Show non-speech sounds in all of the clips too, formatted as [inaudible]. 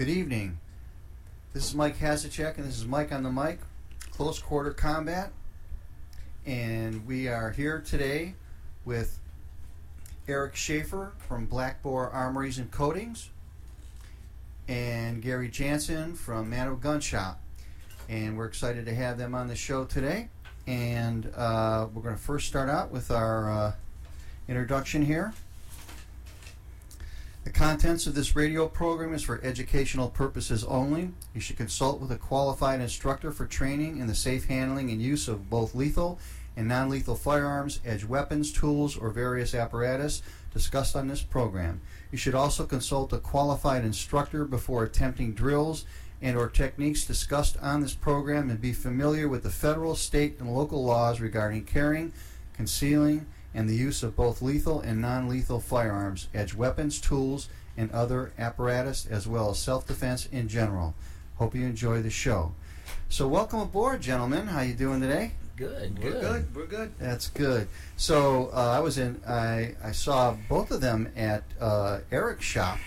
Good evening. This is Mike Hasacek, and this is Mike on the mic, close quarter combat. And we are here today with Eric Schaefer from Black Boar Armories and Coatings, and Gary Jansen from Mano Gun Shop. And we're excited to have them on the show today. And uh, we're going to first start out with our uh, introduction here. The contents of this radio program is for educational purposes only. You should consult with a qualified instructor for training in the safe handling and use of both lethal and non lethal firearms, edge weapons, tools, or various apparatus discussed on this program. You should also consult a qualified instructor before attempting drills and or techniques discussed on this program and be familiar with the federal, state, and local laws regarding carrying, concealing, and the use of both lethal and non-lethal firearms, edge weapons, tools, and other apparatus, as well as self-defense in general. Hope you enjoy the show. So, welcome aboard, gentlemen. How you doing today? Good, We're good. good. We're good. That's good. So, uh, I was in. I I saw both of them at uh, Eric's shop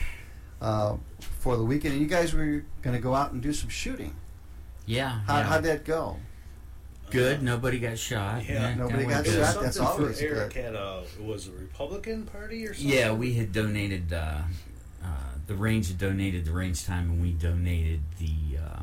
uh, for the weekend, and you guys were going to go out and do some shooting. Yeah, How, yeah. How'd that go? Good. Nobody got shot. Yeah. kinda Nobody got went It good. shot? That's something always for Eric good. had a was a Republican Party or something. Yeah, we had donated. Uh, uh, the range had donated the range time, and we donated the uh,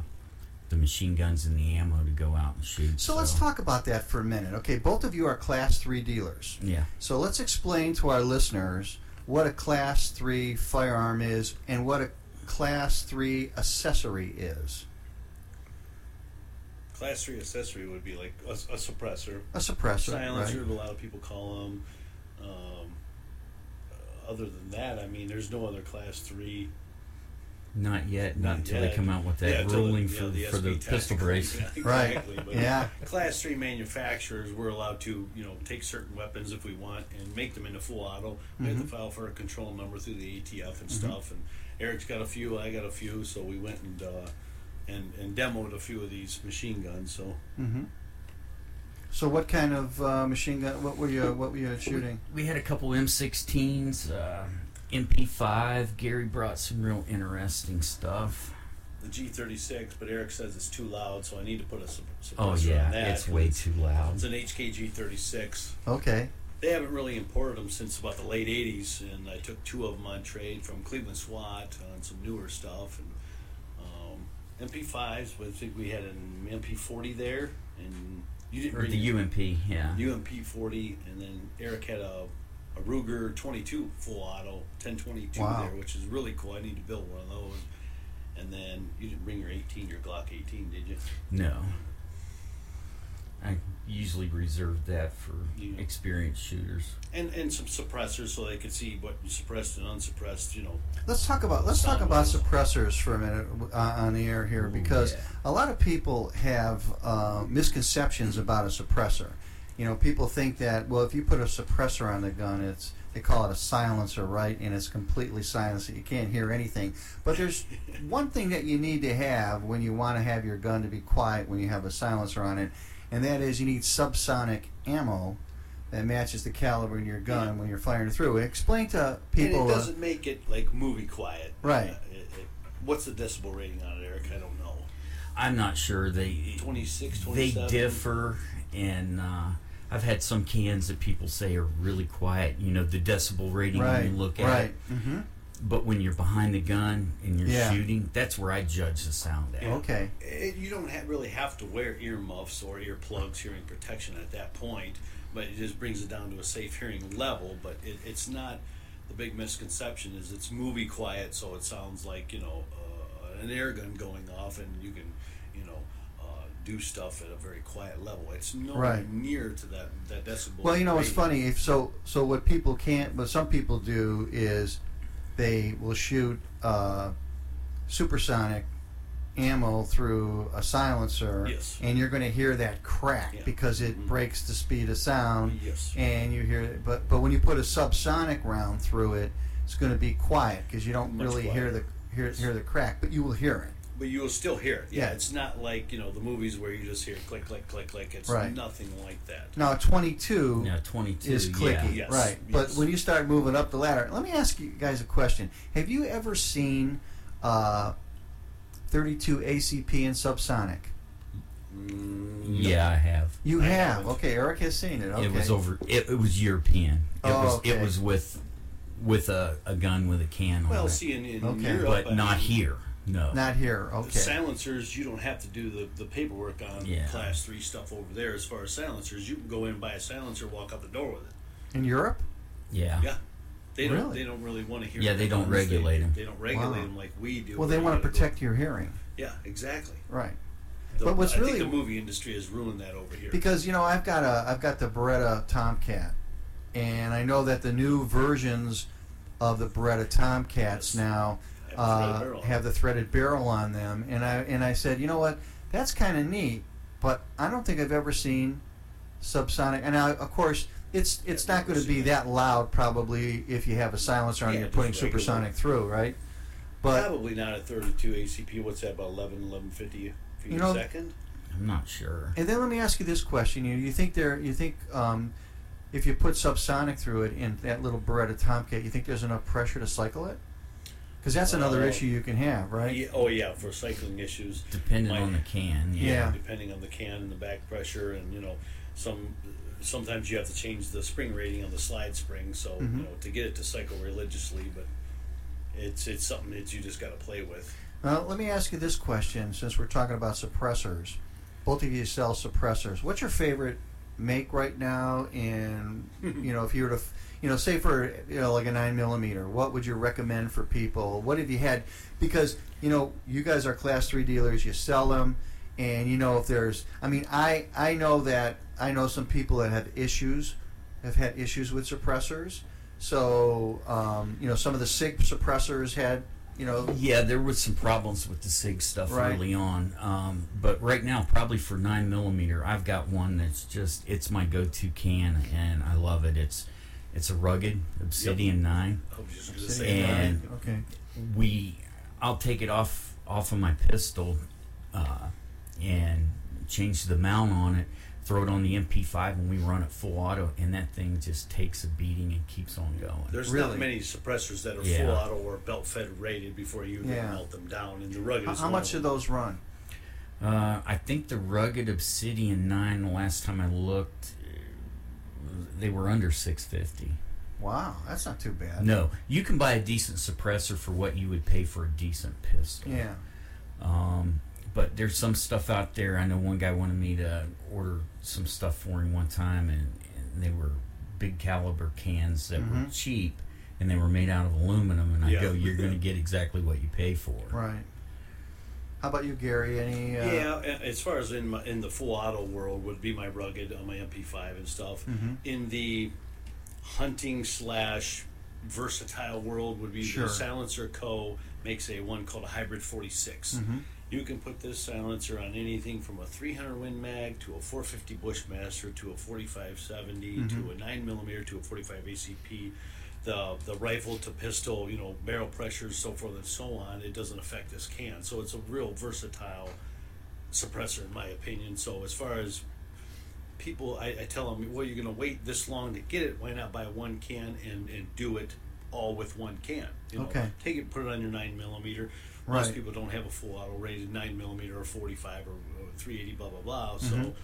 the machine guns and the ammo to go out and shoot. So let's talk about that for a minute. Okay, both of you are Class Three dealers. Yeah. So let's explain to our listeners what a Class 3 firearm is and what a Class 3 accessory is. Class three accessory would be like a, a suppressor, A suppressor, silencer. right? A lot of people call them. Um, other than that, I mean, there's no other class three. Not yet. Not Not until they come out with that yeah, ruling the, for, yeah, the for the SB pistol brace. Yeah, Right. But Yeah. Class three manufacturers, we're allowed to, you know, take certain weapons if we want and make them into full auto. We have to Mhm. file for a control number through the ATF and Mhm. stuff. And Eric's got a few, I got a few, so we went and uh, and and demoed a few of these machine guns. So hmm So what kind of uh, machine gun? What were you? What were you shooting? We had a couple M16s, uh, MP5. Gary brought some real interesting stuff. the G36, but Eric says it's too loud, so I need to put a sup- suppressor Oh on yeah, that. it's way too loud. It's an HKG 36. Okay. They haven't really imported them since about the late '80s, and I took two of them on trade from Cleveland SWAT on some newer stuff. And MP5s, I think we had an MP40 there, and you didn't Or bring the your UMP, yeah. UMP40, and then Eric had a, a Ruger 22 full auto 1022 Wow. there, which is really cool. I need to build one of those. And then you didn't bring your 18, your Glock 18, did you? No. I usually reserve that for Yeah. experienced shooters. And and some suppressors so they could see what you suppressed and unsuppressed. You know, Let's talk about let's talk about suppressors for a minute uh, on the air here Ooh, because yeah. a lot of people have uh, misconceptions about a suppressor. You know, people think that well, if you put a suppressor on the gun, it's they call it a silencer, right? And it's completely silenced; you can't hear anything. But there's [laughs] one thing that you need to have when you want to have your gun to be quiet when you have a silencer on it, and that is you need subsonic ammo that matches the caliber in your gun Yeah. when you're firing through. Explain to people. and it uh, doesn't make it like movie quiet. Right. Uh, it, it, what's the decibel rating on it, Eric? I don't know. I'm not sure they 26, 27? they differ, and uh, I've had some cans that people say are really quiet. You know, the decibel rating right, when you look at right. it, hmm but when you're behind the gun and you're Yeah. shooting, that's where I judge the sound at. Okay. It, you don't ha- really have to wear earmuffs or earplugs, hearing protection at that point, but it just brings it down to a safe hearing level. But it, it's not the big misconception is it's movie quiet, so it sounds like you know uh, an air gun going off, and you can you know uh, do stuff at a very quiet level. It's nowhere Right. near to that that decibel. Well, you know, it's funny. If so, so what people can't, but some people do is they will shoot uh, supersonic ammo through a silencer, Yes. and you're going to hear that crack Yeah. because it Mhm. breaks the speed of sound, Yes. and you hear it. But but when you put a subsonic round through it, it's going to be quiet because you don't Much really hear the hear, hear the crack, but you will hear it. But you will still hear it. Yeah, Yeah. it's not like you know the movies where you just hear click, click, click, click. It's Right. nothing like that. Now, 22 Yeah, 22 is yeah. clicky, Yes, right? But when you start moving up the ladder, let me ask you guys a question: Have you ever seen uh, 32 ACP and subsonic? Mm, Yeah, I have. You I have. haven't. Okay, Eric has seen it. Okay. It was over. It, it was European. It Oh, was. okay. It was with with a, a gun with a can Well, on it, see, in, in Okay. Europe, but I not mean, here. No. Not here. Okay. Silencers, you don't have to do the, the paperwork on Yeah. class three stuff over there. As far as silencers, you can go in buy a silencer, walk out the door with it. In Europe? yeah. Yeah, they don't. Really? They don't really want to hear. Yeah, they don't guns. regulate them. They don't regulate Wow. them like we do. Well, they want to gotta protect your hearing. Yeah, exactly. Right. The- But what's I really- think the movie industry has ruined that over here. Because you know I've got a I've got the Beretta Tomcat, and I know that the new versions of the Beretta Tomcats Yes. now Have the uh, threaded have the threaded barrel on them, and I and I said, you know what, that's kind of neat, but I don't think I've ever seen subsonic. And now, of course, it's it's Yeah, not going to be seen that loud probably if you have a silencer on Yeah, and you're putting supersonic through, right? But Probably not a 32 ACP. What's that? About 11, 1150 feet You know- a second. I'm not sure. And then let me ask you this question: You you think there you think um, if you put subsonic through it in that little Beretta Tomcat, you think there's enough pressure to cycle it? Because that's another Uh, issue you can have, right? Yeah, oh yeah, for cycling issues. Depending Might- on the can. Yeah. Yeah. depending on the can and the back pressure, and you know, some sometimes you have to change the spring rating on the slide spring, so Mhm. you know to get it to cycle religiously. But it's it's something that you just got to play with. Now, let me ask you this question: Since we're talking about suppressors, both of you sell suppressors. What's your favorite make right now? And [laughs] you know, if you were to, f- you know, say for you know like a nine millimeter, what would you recommend for people? What have you had? Because you know, you guys are class three dealers. You sell them, and you know if there's. I mean, I I know that I know some people that have issues, have had issues with suppressors. So um, you know, some of the SIG suppressors had. You know, Yeah, there was some problems with the SIG stuff Right. early on, um, but right now, probably for nine millimeter, I've got one that's just it's my go-to can, and I love it. It's it's a rugged Obsidian nine. I was just going to say that. And- okay. We, I'll take it off off of my pistol, uh, and change the mount on it. Throw it on the MP5 when we run it full auto, and that thing just takes a beating and keeps on going. There's Really? not many suppressors that are Yeah. full auto or belt fed rated before you Yeah. melt them down. And the rugged How, is how much do those run? Uh, I think the rugged Obsidian nine. The last time I looked, they were under six fifty. Wow, that's not too bad. No, you can buy a decent suppressor for what you would pay for a decent pistol. Yeah. Um, but there's some stuff out there. I know one guy wanted me to order some stuff for him one time, and, and they were big caliber cans that were Mhm. cheap, and they were made out of aluminum. And I Yeah. go, "You're going [laughs] to get exactly what you pay for." Right. How about you, Gary? Any? Uh, Yeah, as far as in my, in the full auto world would be my rugged on my MP5 and stuff. Mhm. In the hunting slash versatile world would be Sure. the SilencerCo makes a one called a Hybrid 46. Mhm. You can put this silencer on anything from a 300 Win Mag to a 450 Bushmaster to a 4570 Mhm. to a 9 millimeter to a 45 ACP. The the rifle to pistol, you know, barrel pressures, so forth and so on. It doesn't affect this can, so it's a real versatile suppressor in my opinion. So as far as people, I, I tell them, well, you're going to wait this long to get it. Why not buy one can and, and do it all with one can? You know, Okay. Take it, put it on your nine millimeter. Most Right. people don't have a full auto rated nine millimeter or 45 or, or 380, blah blah blah. So, Mhm.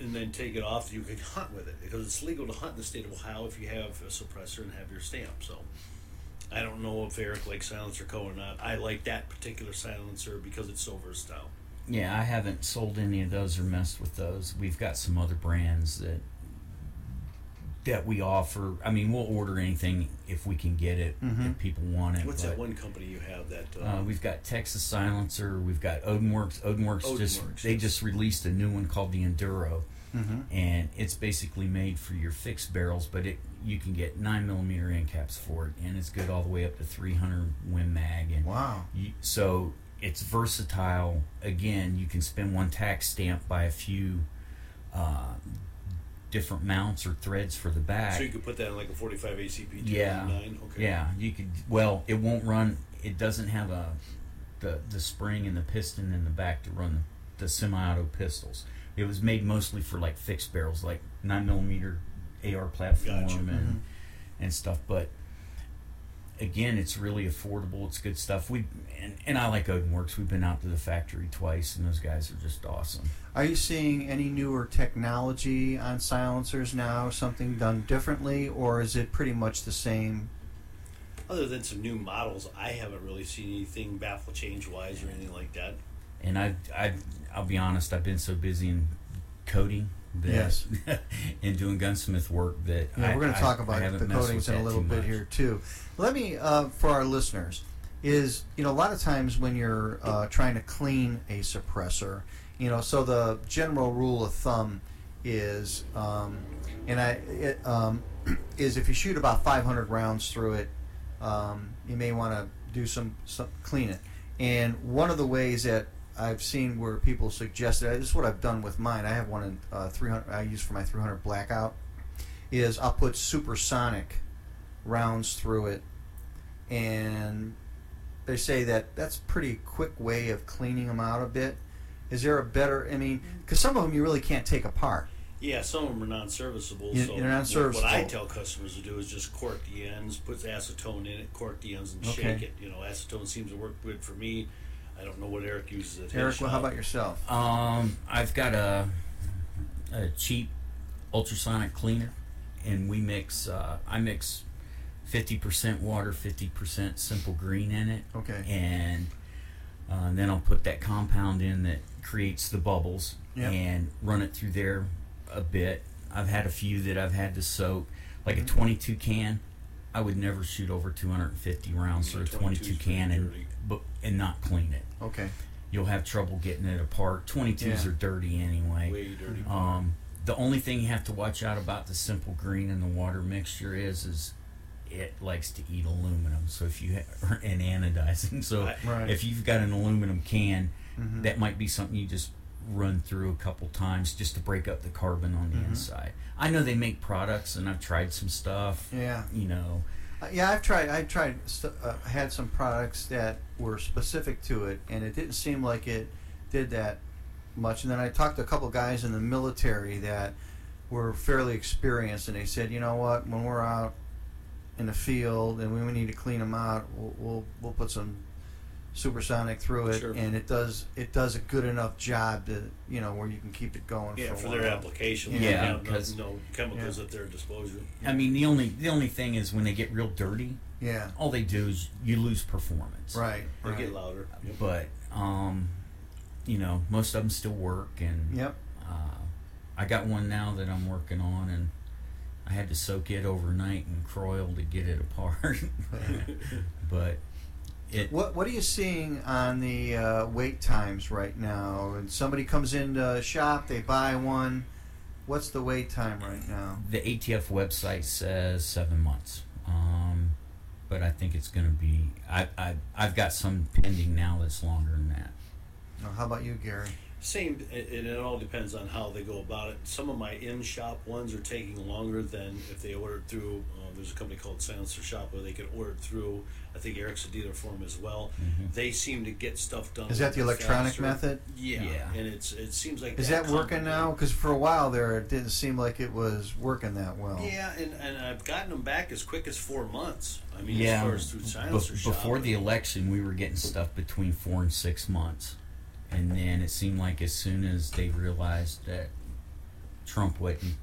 and then take it off. You can hunt with it because it's legal to hunt in the state of Ohio if you have a suppressor and have your stamp. So. I don't know if Eric likes SilencerCo or not. I like that particular silencer because it's so versatile. Yeah, I haven't sold any of those or messed with those. We've got some other brands that that we offer. I mean, we'll order anything if we can get it Mhm. if people want it. What's but, that one company you have that? Uh, we've got Texas Silencer. We've got Odinworks. Odinworks, just Odinworks, they just released a new one called the Enduro, Mhm. and it's basically made for your fixed barrels, but it you can get nine millimeter end caps for it, and it's good all the way up to 300 Win Mag, and Wow. you, so it's versatile. Again, you can spend one tax stamp by a few uh, different mounts or threads for the back. So you could put that in like a 45 ACP Yeah. Okay. Yeah, you could. Well, it won't run. It doesn't have a the the spring and the piston in the back to run the, the semi-auto pistols. It was made mostly for like fixed barrels, like nine millimeter AR platform Gotcha. and Mhm. and stuff. But again, it's really affordable. It's good stuff. We and, and I like Odin Works. We've been out to the factory twice, and those guys are just awesome. Are you seeing any newer technology on silencers now? Something done differently, or is it pretty much the same? Other than some new models, I haven't really seen anything baffle change wise or anything like that. And I, I, I'll be honest. I've been so busy in coating that, Yes. [laughs] and doing gunsmith work that Yeah, I, we're going to talk about the coatings in a little bit much. here too. Let me, uh, for our listeners, is you know a lot of times when you're uh, trying to clean a suppressor, you know, so the general rule of thumb is, um, and I it, um, [clears throat] is if you shoot about 500 rounds through it, um, you may want to do some, some clean it. And one of the ways that I've seen where people suggested this is what I've done with mine. I have one in uh, 300. I use for my 300 blackout. Is I'll put supersonic rounds through it, and they say that that's a pretty quick way of cleaning them out a bit. Is there a better? I mean, because some of them you really can't take apart. Yeah, some of them are non-serviceable. Yeah, so they're what- non-serviceable. What I tell customers to do is just cork the ends, put acetone in it, cork the ends, and Okay. shake it. You know, acetone seems to work good for me. I don't know what Eric uses at his Eric, well, how shop. about yourself? Um, I've got a, a cheap ultrasonic cleaner, and we mix. Uh, I mix fifty percent water, fifty percent simple green in it, Okay. and uh, then I'll put that compound in that creates the bubbles, Yep. and run it through there a bit. I've had a few that I've had to soak, like Mm-hmm. a twenty-two can. I would never shoot over 250 rounds through a 22 22's can and but and not clean it Okay. you'll have trouble getting it apart. 22s Yeah. are dirty anyway. Way dirty. Um, the only thing you have to watch out about the simple green and the water mixture is is it likes to eat aluminum. So if you ha- [laughs] and anodizing, so Right. Right. if you've got an aluminum can, Mhm. that might be something you just run through a couple times just to break up the carbon on the Mhm. inside. I know they make products, and I've tried some stuff. Yeah. You know, Yeah, I've tried. I tried. Uh, had some products that were specific to it, and it didn't seem like it did that much. And then I talked to a couple guys in the military that were fairly experienced, and they said, you know what, when we're out in the field and we need to clean them out, we'll we'll, we'll put some supersonic through it, Sure. and it does it does a good enough job to you know where you can keep it going. yeah, for, for a their while. application. Yeah, we have no, 'cause- no chemicals Yeah. at their disposal. I mean the only the only thing is when they get real dirty, Yeah. all they do is you lose performance. Right. They right. get louder. Yep. but um, you know most of them still work and Yep. uh, i got one now that i'm working on and i had to soak it overnight in Kroil to get it apart [laughs] [laughs] but it What What are you seeing on the uh, wait times right now? And somebody comes into a shop, they buy one. What's the wait time right now? the atf website says seven months um, but i think it's going to be I, I, i've got some pending now that's longer than that Now, how about you, Gary? Same, and and it all depends on how they go about it. Some of my in-shop ones are taking longer than if they ordered through. Uh, there's a company called Silencer Shop where they could order through. I think Eric's a dealer for them as well. Mhm. They seem to get stuff done. Is that the electronic faster. method? Yeah, Yeah. and it's it seems like Is that working now? Because for a while there, it didn't seem like it was working that well. Yeah, and, and I've gotten them back as quick as four months. I mean, yeah as far as through be- Shop. before the election we were getting stuff between four and six months and then it seemed like as soon as they realized that trump wasn't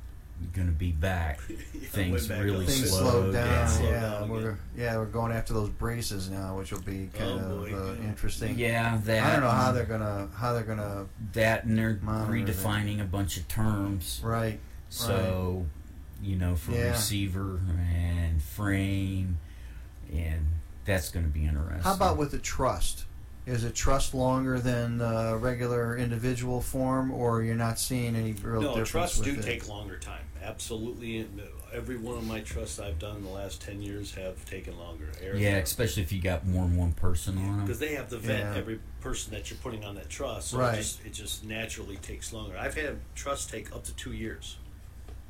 going to be back [laughs] Yeah, things back really up. Things slowed slowed down. down. Slowed Yeah, down we're yeah we're going after those braces now, which will be kind Oh, of boy, uh, yeah. interesting. yeah that I don't know how they're gonna how they're gonna that and they're Monitor that. redefining a bunch of terms right. so you know for Yeah. receiver and frame and that's going to be interesting How about with the trust? Is a trust longer than uh, regular individual form, or you're not seeing any real no, difference? trusts do it? take longer time. Absolutely, every one of my trusts I've done in the last ten years have taken longer. Eric, yeah especially if you got more than one person on them because they have to vet Yeah. every person that you're putting on that trust. So Right. it just it just naturally takes longer. I've had trusts take up to two years.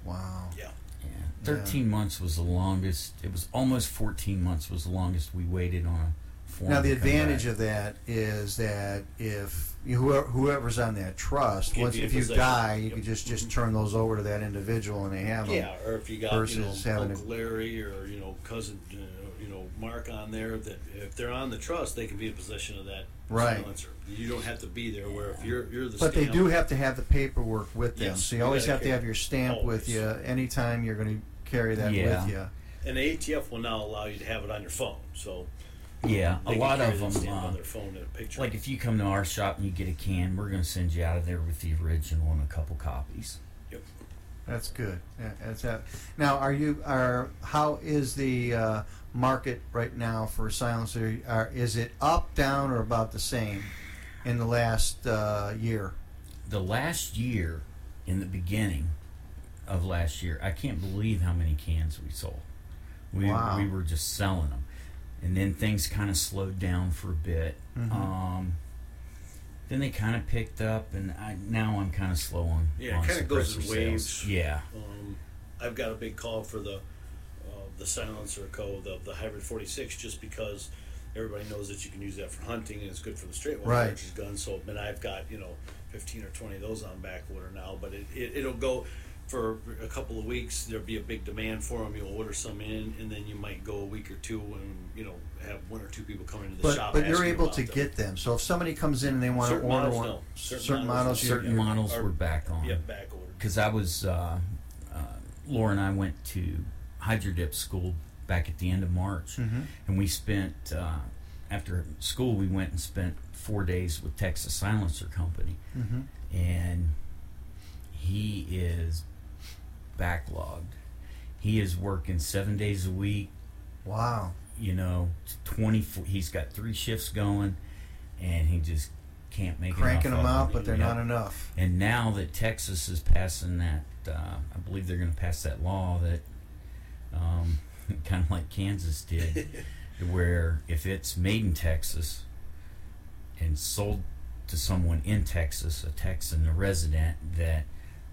Wow. Yeah. Yeah, thirteen months was the longest. It was almost fourteen months was the longest we waited on a for Now the to come advantage back. of that is that if you, whoever, whoever's on that trust, Can once be in if you possession. die, you Yep. can just just turn those over to that individual and they have them. Yeah, or if you got you know versus having Uncle to- Larry or you know cousin uh, you know Mark on there that if they're on the trust they can be in possession of that Right. silencer. You don't have to be there. Where if you're you're the But they stamp- do have to have the paperwork with them, Yes, so you you always gotta have to carry have your stamp with always. you anytime you're going to carry that Yeah. with you. and the ATF will now allow you to have it on your phone. So yeah, they a can lot carry of that them. stamp Uh, on their phone in a picture. like if you come to our shop and you get a can, we're going to send you out of there with the original and a couple copies. Yep. That's good. Yeah, that's that. Now, are you are how is the uh, market right now for silencer? Are, is it up, down, or about the same in the last uh, year? The last year, in the beginning of last year, I can't believe how many cans we sold. We Wow. we were just selling them, and then things kind of slowed down for a bit. Mhm. Um, then they kind of picked up, and I, now I'm kind of slow on. Yeah, it kinda goes in waves. Yeah, Um, I've got a big call for the uh, the SilencerCo, the, the hybrid 46, just because everybody knows that you can use that for hunting and it's good for the straight one Right. cartridge gun. So, and I've got you know 15 or 20 of those on back order now, but it, it it'll go. For a couple of weeks, there'll be a big demand for them. You'll order some in, and then you might go a week or two, and you know have one or two people come into the But shop. but you're able to them. get them. So if somebody comes in and they want Certain to order models, one, no. certain, Certain models, models, certain yeah. models Or- were back on. Yep, back ordered. because I was uh, uh, Laura and I went to Hydrodip school back at the end of March, Mhm. and we spent uh, after school we went and spent four days with Texas Silencer Company, Mhm. and he is backlogged. He is working seven days a week. Wow. You know, twenty. He's got three shifts going, and he just can't make it. Cranking them out, but they're Yep. not enough. And now that Texas is passing that, uh, I believe they're going to pass that law that, um, [laughs] kind of like Kansas did, [laughs] where if it's made in Texas and sold to someone in Texas, a Texan, a resident, that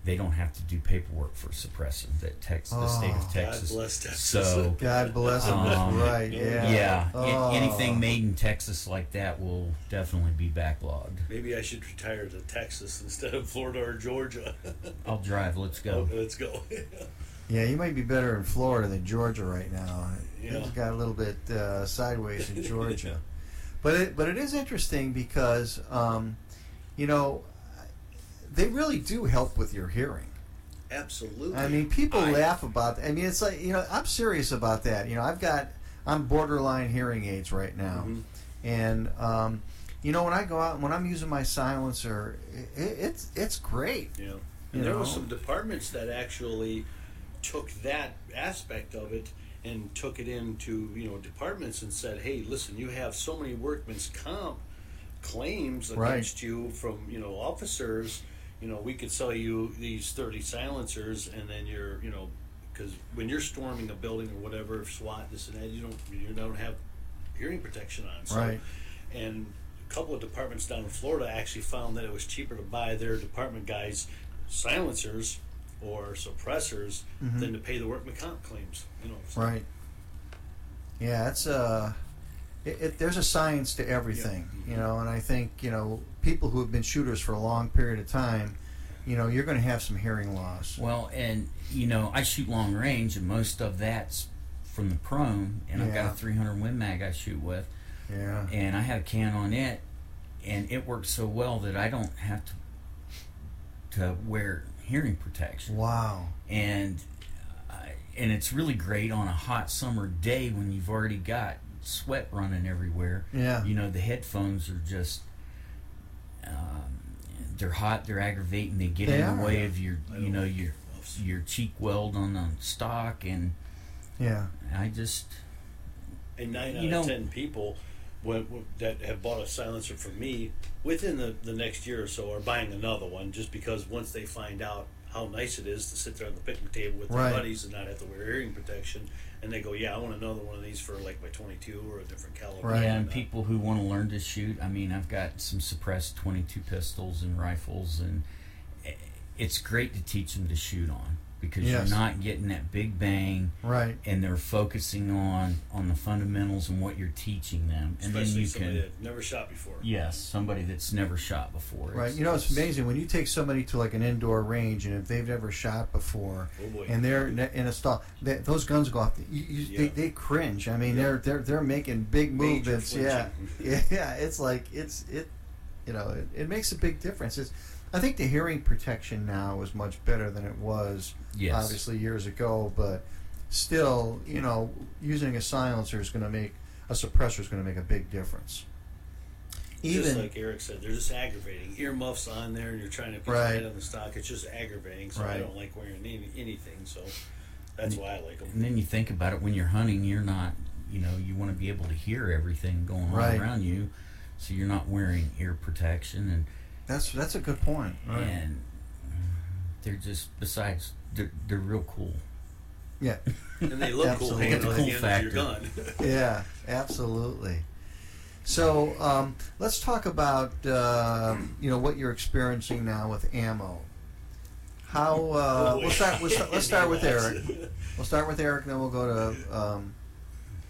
they don't have to do paperwork for suppressive. That Tex, the state Oh. of God Texas. bless Texas. So God bless them. That's Um, right. Yeah. yeah, a- Oh. anything made in Texas like that will definitely be backlogged. Maybe I should retire to Texas instead of Florida or Georgia. [laughs] I'll drive. Let's go. Oh, let's go. [laughs] Yeah, you might be better in Florida than Georgia right now. Yeah. It's got a little bit uh, sideways in [laughs] Georgia, but it but it is interesting because um, you know they really do help with your hearing. Absolutely. I mean, people I- laugh about. I mean, it's like you know, I'm serious about that. You know, I've got I'm borderline hearing aids right now, Mhm. and um, you know, when I go out and when I'm using my silencer, it, it's it's great. Yeah. And there were some departments that actually took that aspect of it and took it into, you know, departments and said, hey, listen, you have so many workman's comp claims Right. against you from, you know, officers. You know, we could sell you these 30 silencers and then you're, you know, because when you're storming a building or whatever, SWAT, this and that, you don't, you don't have hearing protection on. So, Right. and a couple of departments down in Florida actually found that it was cheaper to buy their department guys silencers or suppressors Mhm. than to pay the workman comp claims. You know, so- Right. Yeah, it's uh it, it, there's a science to everything, Yeah. you know, and I think you know people who have been shooters for a long period of time, you know, you're going to have some hearing loss. Well, and you know, I shoot long range, and most of that's from the prone, and I've got a 300 Win Mag I shoot with, Yeah. and I had a can on it, and it works so well that I don't have to to wear hearing protection, Wow. and uh, and it's really great on a hot summer day when you've already got sweat running everywhere. Yeah. You know, the headphones are just. Um, they're hot. They're aggravating. They get They in the are. way of your, you know, your your cheek weld on the stock, and Yeah. I just And nine out know- of ten people when, when- that have bought a silencer from me within the, the next year or so are buying another one just because once they find out how nice it is to sit there on the picnic table with their Right. buddies and not have to wear hearing protection, and they go, "Yeah, I want another one of these for like my 22 or a different caliber." Right. yeah, And, and uh, people who want to learn to shoot. I mean, I've got some suppressed 22 pistols and rifles, and it's great to teach them to shoot on because Yes. you're not getting that big bang Right. and they're focusing on on the fundamentals and what you're teaching them and then you somebody can that never shot before. yes somebody that's never shot before Right. It's- You know, it's it's- amazing when you take somebody to like an indoor range, and if they've never shot before, Oh boy. and they're in a- stall, they, those guns go off. You, you, they, Yeah. they cringe. I mean, Yeah. they're they're they're making big movements. Yeah, yeah, [laughs] yeah. It's like it's it, you know, it, it makes a big difference. It's, I think the hearing protection now is much better than it was yes obviously years ago, but still, you know, using a silencer is going to make a suppressor is going to make a big difference. just Even like Eric said, they're just aggravating. Earmuffs on there, and you're trying to put Right. your head on the stock. It's just aggravating. So I don't like wearing any, anything. So that's why I like them. and then you think about it when you're hunting you're not you know you want to be able to hear everything going on Right. around you so you're not wearing ear protection and that's that's a good point. Right. and they're just besides they're, they're real cool Yeah. [laughs] And they look cool Absolutely. hanging The cool factor. of your gun. yeah, absolutely. So um, let's talk about uh, you know what you're experiencing now with ammo. How uh, Oh, we'll start. We'll start let's start with [laughs] Eric. We'll start with Eric, and then we'll go to um,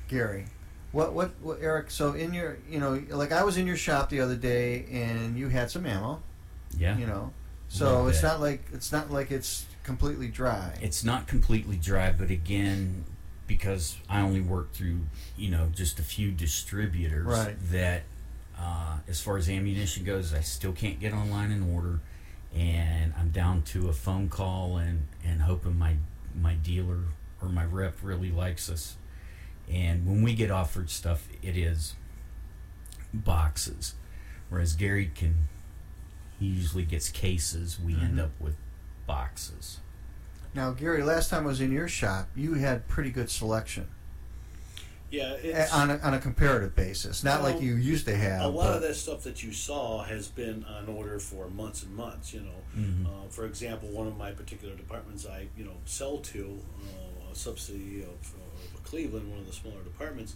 Gary. What, what what Eric? So in your you know like I was in your shop the other day and you had some ammo. yeah You know, so it's not like it's not like it's completely dry. it's not completely dry but again because i only work through you know just a few distributors Right. that uh, as far as ammunition goes i still can't get online and order and i'm down to a phone call and and hoping my my dealer or my rep really likes us and when we get offered stuff it is boxes whereas gary can he usually gets cases we end Mhm. up with boxes Now, Gary, last time I was in your shop, you had pretty good selection. Yeah, it's, on a, on a comparative basis, not like you used to have. a lot but- of that stuff that you saw has been on order for months and months. You know, Mhm. uh, for example, one of my particular departments I you know sell to uh, a subsidy of, of Cleveland, one of the smaller departments.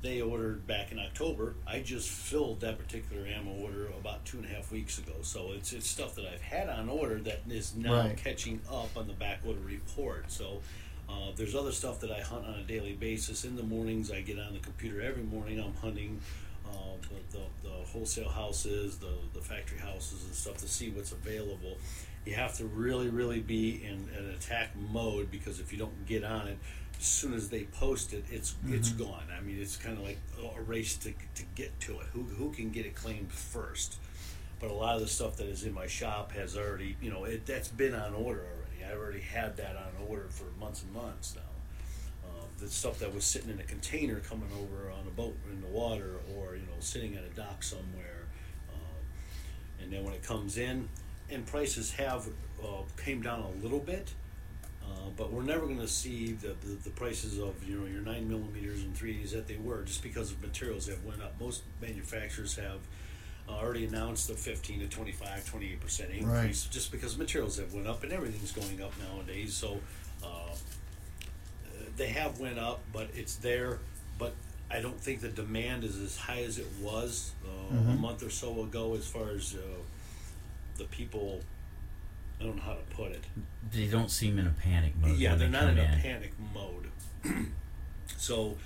They ordered back in October. I just filled that particular ammo order about two and a half weeks ago. So it's it's stuff that I've had on order that is now Right. catching up on the back order report. So. Uh, there's other stuff that I hunt on a daily basis. In the mornings, I get on the computer every morning. I'm hunting uh, the, the, the wholesale houses, the, the factory houses, and stuff to see what's available. You have to really, really be in an attack mode because if you don't get on it, as soon as they post it, it's it's gone. I mean, it's kind of like a race to, to get to it. Who, who can get it claimed first? But a lot of the stuff that is in my shop has already, you know, it, that's been on order already. I already had that on order for months and months now. Uh, the stuff that was sitting in a container coming over on a boat in the water or, you know, sitting at a dock somewhere. Uh, and then when it comes in, and prices have uh, came down a little bit, uh, but we're never going to see the, the, the prices of you know your nine millimeters and threes that they were just because of materials that went up. Most manufacturers have uh, already announced a 15 to 25, 28 percent increase Right. just because materials have went up and everything's going up nowadays. So uh, they have went up, but it's there. But I don't think the demand is as high as it was uh, a Mhm. month or so ago as far as uh, the people. I don't know how to put it. They don't seem in a panic mode. Yeah, they're they not come in a panic mode. [clears throat] so,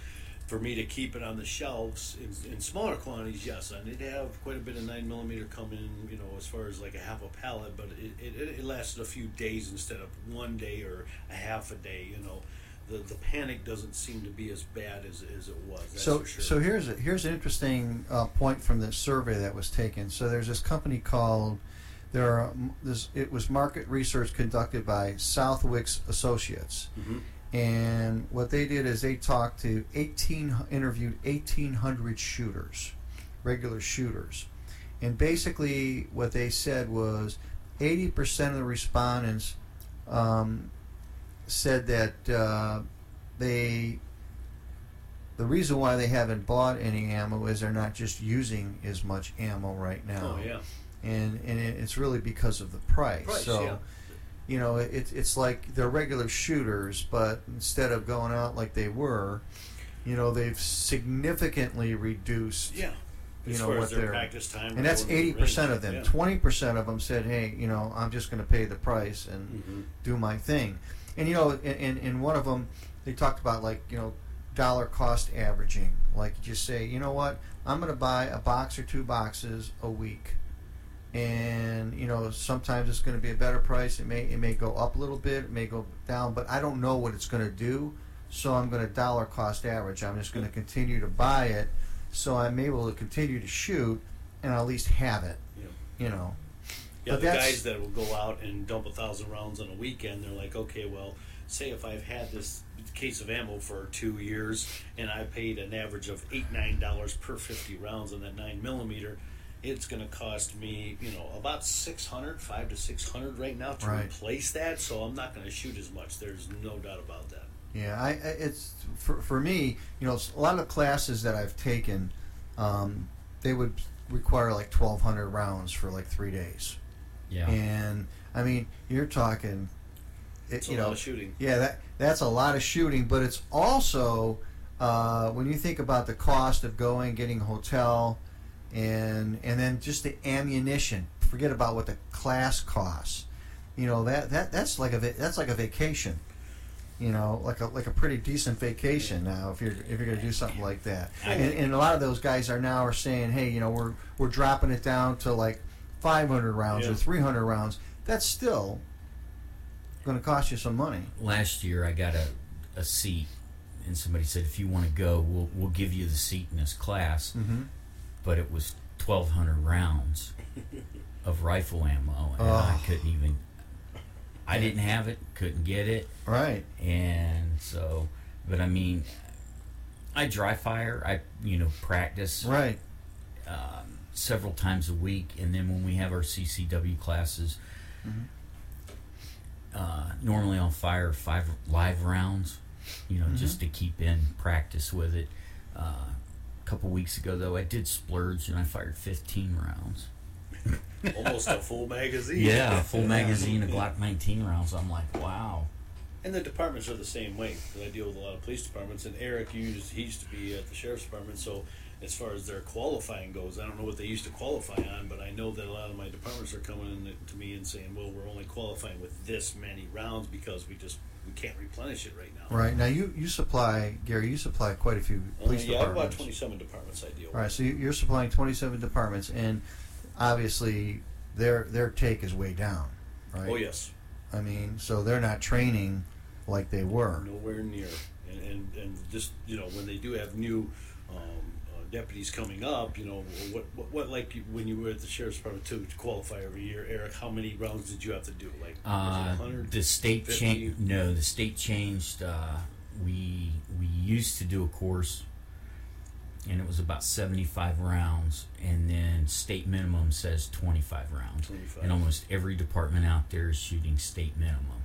for me to keep it on the shelves in, in smaller quantities, yes, I need to have quite a bit of nine millimeter come in. You know, as far as like a half a pallet, but it, it, it lasted a few days instead of one day or a half a day. You know, the the panic doesn't seem to be as bad as, as it was. That's so for sure. so here's a, here's an interesting uh, point from this survey that was taken. So there's this company called there are this it was market research conducted by Southwicks Associates. Mhm. And what they did is they talked to 18, interviewed 1,800 shooters, regular shooters. And basically, what they said was 80% of the respondents um, said that uh, they, the reason why they haven't bought any ammo is they're not just using as much ammo right now. Oh yeah, And, and it's really because of the price. price. so, yeah, you know, it, it's like they're regular shooters, but instead of going out like they were, you know, they've significantly reduced. yeah. You as know what their practice time, And that's going to the eighty percent of them. yeah. Twenty percent of them said, "Hey, you know, I'm just going to pay the price and Mhm. do my thing." and you know, in, in, one of them, they talked about like you know, dollar cost averaging. Like just say, you know what, I'm going to buy a box or two boxes a week, and you know, sometimes it's going to be a better price. It may it may go up a little bit, it may go down, but I don't know what it's going to do. So I'm going to dollar cost average. I'm just going to continue to buy it, so I'm able to continue to shoot, and at least have it. You know. You know. Yeah, But the guys that will go out and dump a thousand rounds on a weekend, they're like, okay, well, say if I've had this case of ammo for two years and I paid an average of eight nine dollars per fifty rounds on that nine millimeter, it's going to cost me, you know, about six hundred, five to six hundred right now to Right. replace that. So I'm not going to shoot as much. There's no doubt about that. Yeah, I, I it's for, for me, you know, a lot of classes that I've taken, um, they would require like 1,200 rounds for like three days. Yeah. And I mean, you're talking, it, It's a you lot know, of shooting. yeah, that that's a lot of shooting, but it's also uh, when you think about the cost of going, getting a hotel, and and then just the ammunition. Forget about what the class costs. You know that that that's like a that's like a vacation. You know, like a like a pretty decent vacation now if you're if you're going to do something like that. And, and a lot of those guys are now are saying, hey, you know, we're we're dropping it down to like 500 rounds or 300 rounds. That's still going to cost you some money. Last year, I got a, a seat, and somebody said, if you want to go, we'll, we'll give you the seat in this class. Mm-hmm. But it was 1,200 rounds [laughs] of rifle ammo, and I Oh. couldn't even. I didn't have it, couldn't get it, Right. and so. But I mean, I dry fire. I you know practice Right. um, several times a week, and then when we have our CCW classes, Mhm. uh, normally I'll fire five live rounds, you know, just to keep in practice with it. Uh, couple weeks ago, though, I did splurge and I fired 15 rounds. Almost a full magazine. Yeah, a full magazine of Glock 19 rounds. I'm like, wow. And the departments are the same way. I deal with a lot of police departments, and Eric used he used to be at the sheriff's department. So as far as their qualifying goes, I don't know what they used to qualify on, but I know that a lot of my departments are coming in to me and saying, "Well, we're only qualifying with this many rounds because we just we can't replenish it right now." Right. Now you you supply Gary. You supply quite a few Uh, police yeah, I have about departments. twenty-seven departments I deal with. All right. So you- you're supplying 27 departments, and obviously their their take is way down. Right. Oh yes, I mean, so they're not training like they were. nowhere near. And, and and just you know when they do have new um, uh, deputies coming up, you know what, what what like when you were at the sheriff's department too to qualify every year, Eric, how many rounds did you have to do? Like was it Uh, 100? the state changed. No, the state changed. Uh, we we used to do a course, and it was about seventy five rounds, and then state minimum says twenty five rounds. 25. And almost every department out there is shooting state minimum.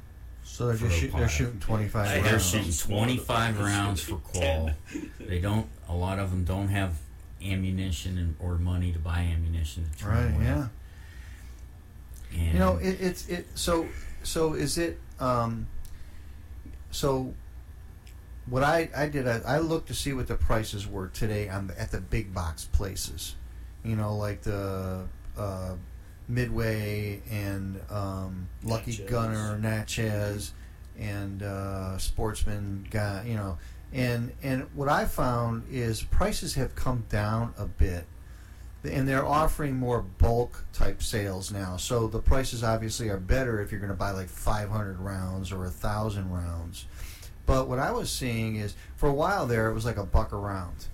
So they're For just shoot, they're shooting 25 I They're rounds. shooting 25 rounds for qual. They don't. A lot of them don't have ammunition and, or money to buy ammunition to train Right. with. Yeah. And You know, it, it's it. So so is it? Um, so what I I did I, I looked to see what the prices were today on the, at the big box places. You know, like the uh, Midway and um, Lucky Natchez. Gunner, Natchez, and uh, Sportsman's Guide. You know, and and what I found is prices have come down a bit and they're offering more bulk type sales now. So the prices obviously are better if you're going to buy like 500 rounds or a thousand rounds. But what I was seeing is for a while there it was like a buck a round,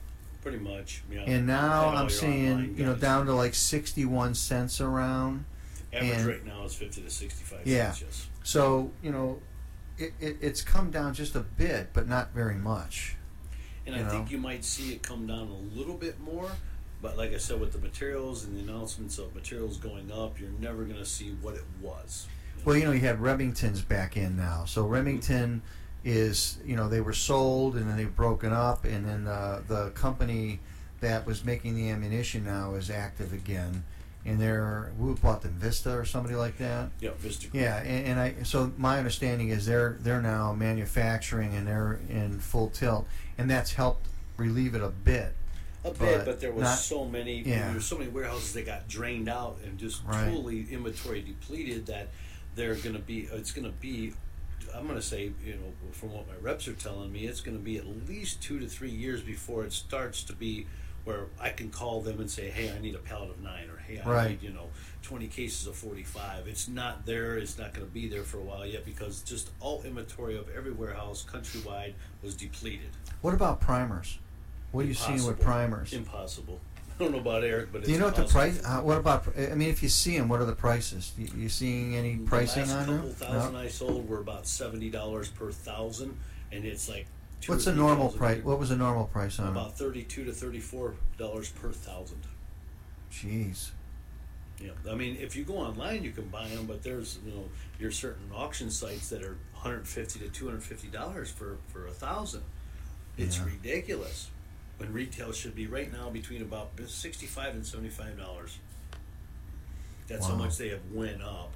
Pretty much. Yeah. and now I'm seeing you know down to like 61 cents a round. Average and- right now is 50 to 65 Yeah. cents. Yes. So you know. It, it, it's come down just a bit, but not very much. And You I think you might see it come down a little bit more. But like I said, with the materials and the announcements of materials going up, you're never going to see what it was. Well, you know, you have Remington's back in now. So Remington is, you know, they were sold and then they've broken up, and then uh, the company that was making the ammunition now is active again. And they're who bought them, Vista or somebody like that. Yeah, Vista. Yeah, and, and I so my understanding is they're they're now manufacturing and they're in full tilt, and that's helped relieve it a bit. A bit, but but, there was not- so many. yeah. There were so many warehouses that got drained out and just Right. totally inventory depleted that they're going to be. It's going to be I'm going to say, you know, from what my reps are telling me, it's going to be at least two to three years before it starts to be where I can call them and say, hey, I need a pallet of nine, or hey, I Right. need, you know, 20 cases of 45. It's not there. It's not going to be there for a while yet because just all inventory of every warehouse countrywide was depleted. What about primers? What are you seeing with primers? Impossible. I don't know about Eric, but Do you know what the price? Uh, what about? I mean, if you see them, what are the prices? You, you seeing any pricing the last on couple them? thousand No? I sold were about seventy dollars per thousand, and it's like two What's or the three normal thousand price? What was the normal price on them? About thirty-two to thirty-four dollars per thousand. Jeez. Yeah, I mean, if you go online, you can buy them, but there's you know your certain auction sites that are one hundred fifty to two hundred fifty dollars for for a thousand. It's Yeah. ridiculous. When retail should be right now between about sixty-five and seventy-five dollars. That's how Wow. much they have went up,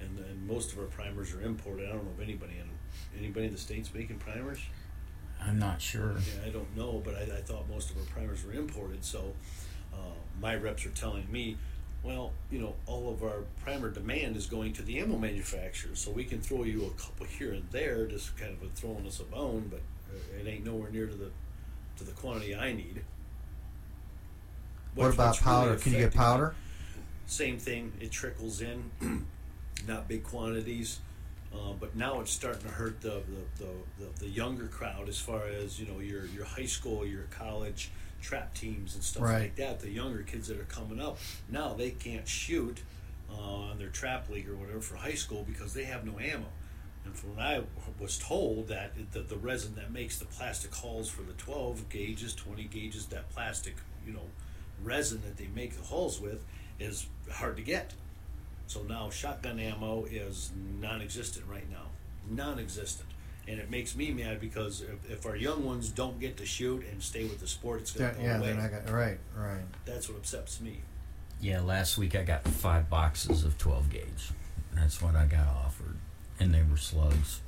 and then most of our primers are imported. I don't know if anybody in anybody in the states making primers. I'm not sure. Yeah, I don't know, but I, I thought most of our primers were imported. So uh, my reps are telling me, well, you know, all of our primer demand is going to the ammo manufacturers, so we can throw you a couple here and there, just kind of throwing us a bone, but uh, it ain't nowhere near to the to the quantity I need. What about what's really powder? Can you get powder? same thing. It trickles in, [clears throat] not big quantities, uh, but now it's starting to hurt the the, the, the the younger crowd as far as you know your your high school, your college trap teams and stuff Right. like that. The younger kids that are coming up now they can't shoot uh, on their trap league or whatever for high school because they have no ammo. And from what I was told, that it- the, the resin that makes the plastic hulls for the 12 gauges, 20 gauges, that plastic, you know, resin that they make the hulls with is hard to get. So now shotgun ammo is non-existent right now, non-existent, and it makes me mad because if, if our young ones don't get to shoot and stay with the sport, it's going to go yeah, away. they're not gonna, right, right. That's what upsets me. Yeah, last week I got five boxes of 12 gauge. That's what I got offered, and they were slugs.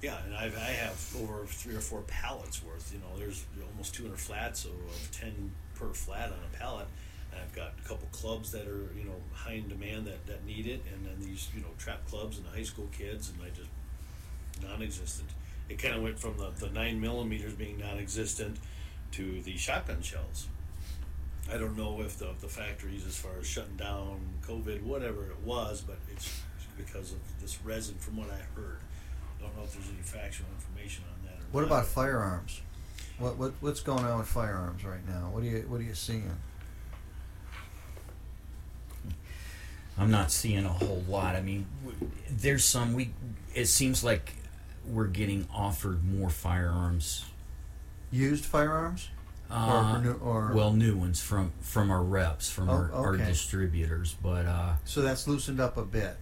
Yeah, and I've, I have over three or four pallets worth. You know, there's almost 200 flats, so of 10 per flat on a pallet. And I've got a couple clubs that are, you know, high in demand that, that need it, and then these, you know, trap clubs and the high school kids, and I just non-existent. It kind of went from the, the nine millimeters being non-existent to the shotgun shells. I don't know if the the factories, as far as shutting down COVID, whatever it was, but it's because of this resin, from what I heard. I don't know if there's any factual information on that. Or What not. about firearms? What what what's going on with firearms right now? What are you what are you seeing? I'm not seeing a whole lot. I mean, there's some. We. It seems like we're getting offered more firearms. Used firearms? Uh, or, new- or well, new ones from from our reps, from Oh, our, our distributors, but uh, so that's loosened up a bit.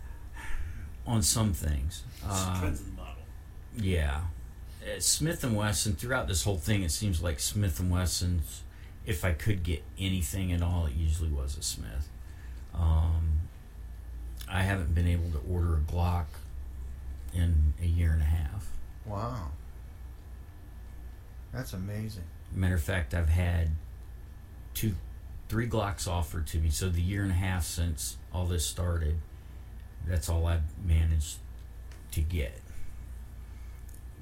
On some things. It on the model. Yeah, uh, Smith and Wesson. Throughout this whole thing, it seems like Smith and Wesson's. If I could get anything at all, it usually was a Smith. Um, I haven't been able to order a Glock in a year and a half. Wow. That's amazing. Matter of fact, I've had two, three Glocks offered to me. So the year and a half since all this started, that's all I've managed to get.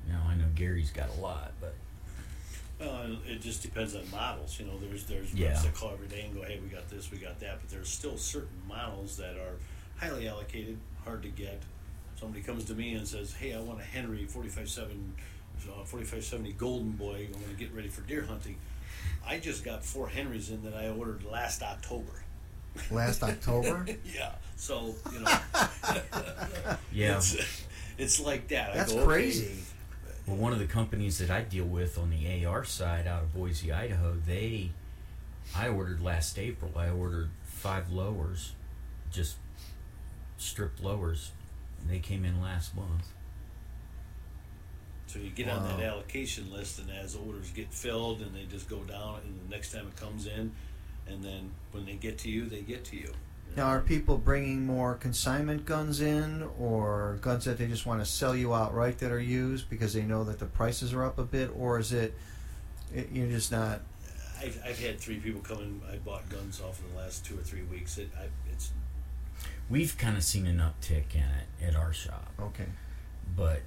Now I know Gary's got a lot, but Well, it just depends on models. You know, there's there's Yeah. reps that call every day and go, "Hey, we got this, we got that," but there's still certain models that are highly allocated, hard to get. Somebody comes to me and says, "Hey, I want a Henry 45.7, uh, 4570 Golden Boy. I'm going to get ready for deer hunting." I just got four Henrys in that I ordered last October. Last October? [laughs] yeah, so you know, [laughs] yeah. it's, it's like that. That's I go, okay, crazy. Well, one of the companies that I deal with on the AR side out of Boise, Idaho, they, I ordered last April. I ordered five lowers, just stripped lowers. and They came in last month. So you get on that allocation list, and as orders get filled, and they just go down, and the next time it comes in, and then when they get to you, they get to you. Now, are people bringing more consignment guns in, or guns that they just want to sell you outright that are used because they know that the prices are up a bit, or is it, it you're just not? I've, I've had three people come in. I bought guns off in the last two or three weeks. It, I, it's We've kind of seen an uptick in it at our shop. Okay. but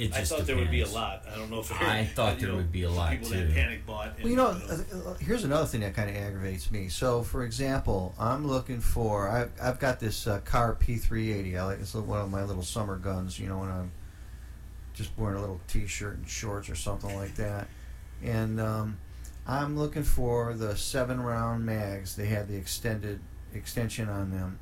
it I just thought there would be a depends. lot. I don't know if I thought you there know, would be a lot, people too. that panic bought. And, Well, you know, know, uh, uh, here's another thing that kind of aggravates me. So, for example, I'm looking for I've, I've got this uh, Kahr P380. I like it's one of my little summer guns. You know, when I'm just wearing a little T-shirt and shorts or something like that, and um, I'm looking for the seven round mags. They have the extended extension on them,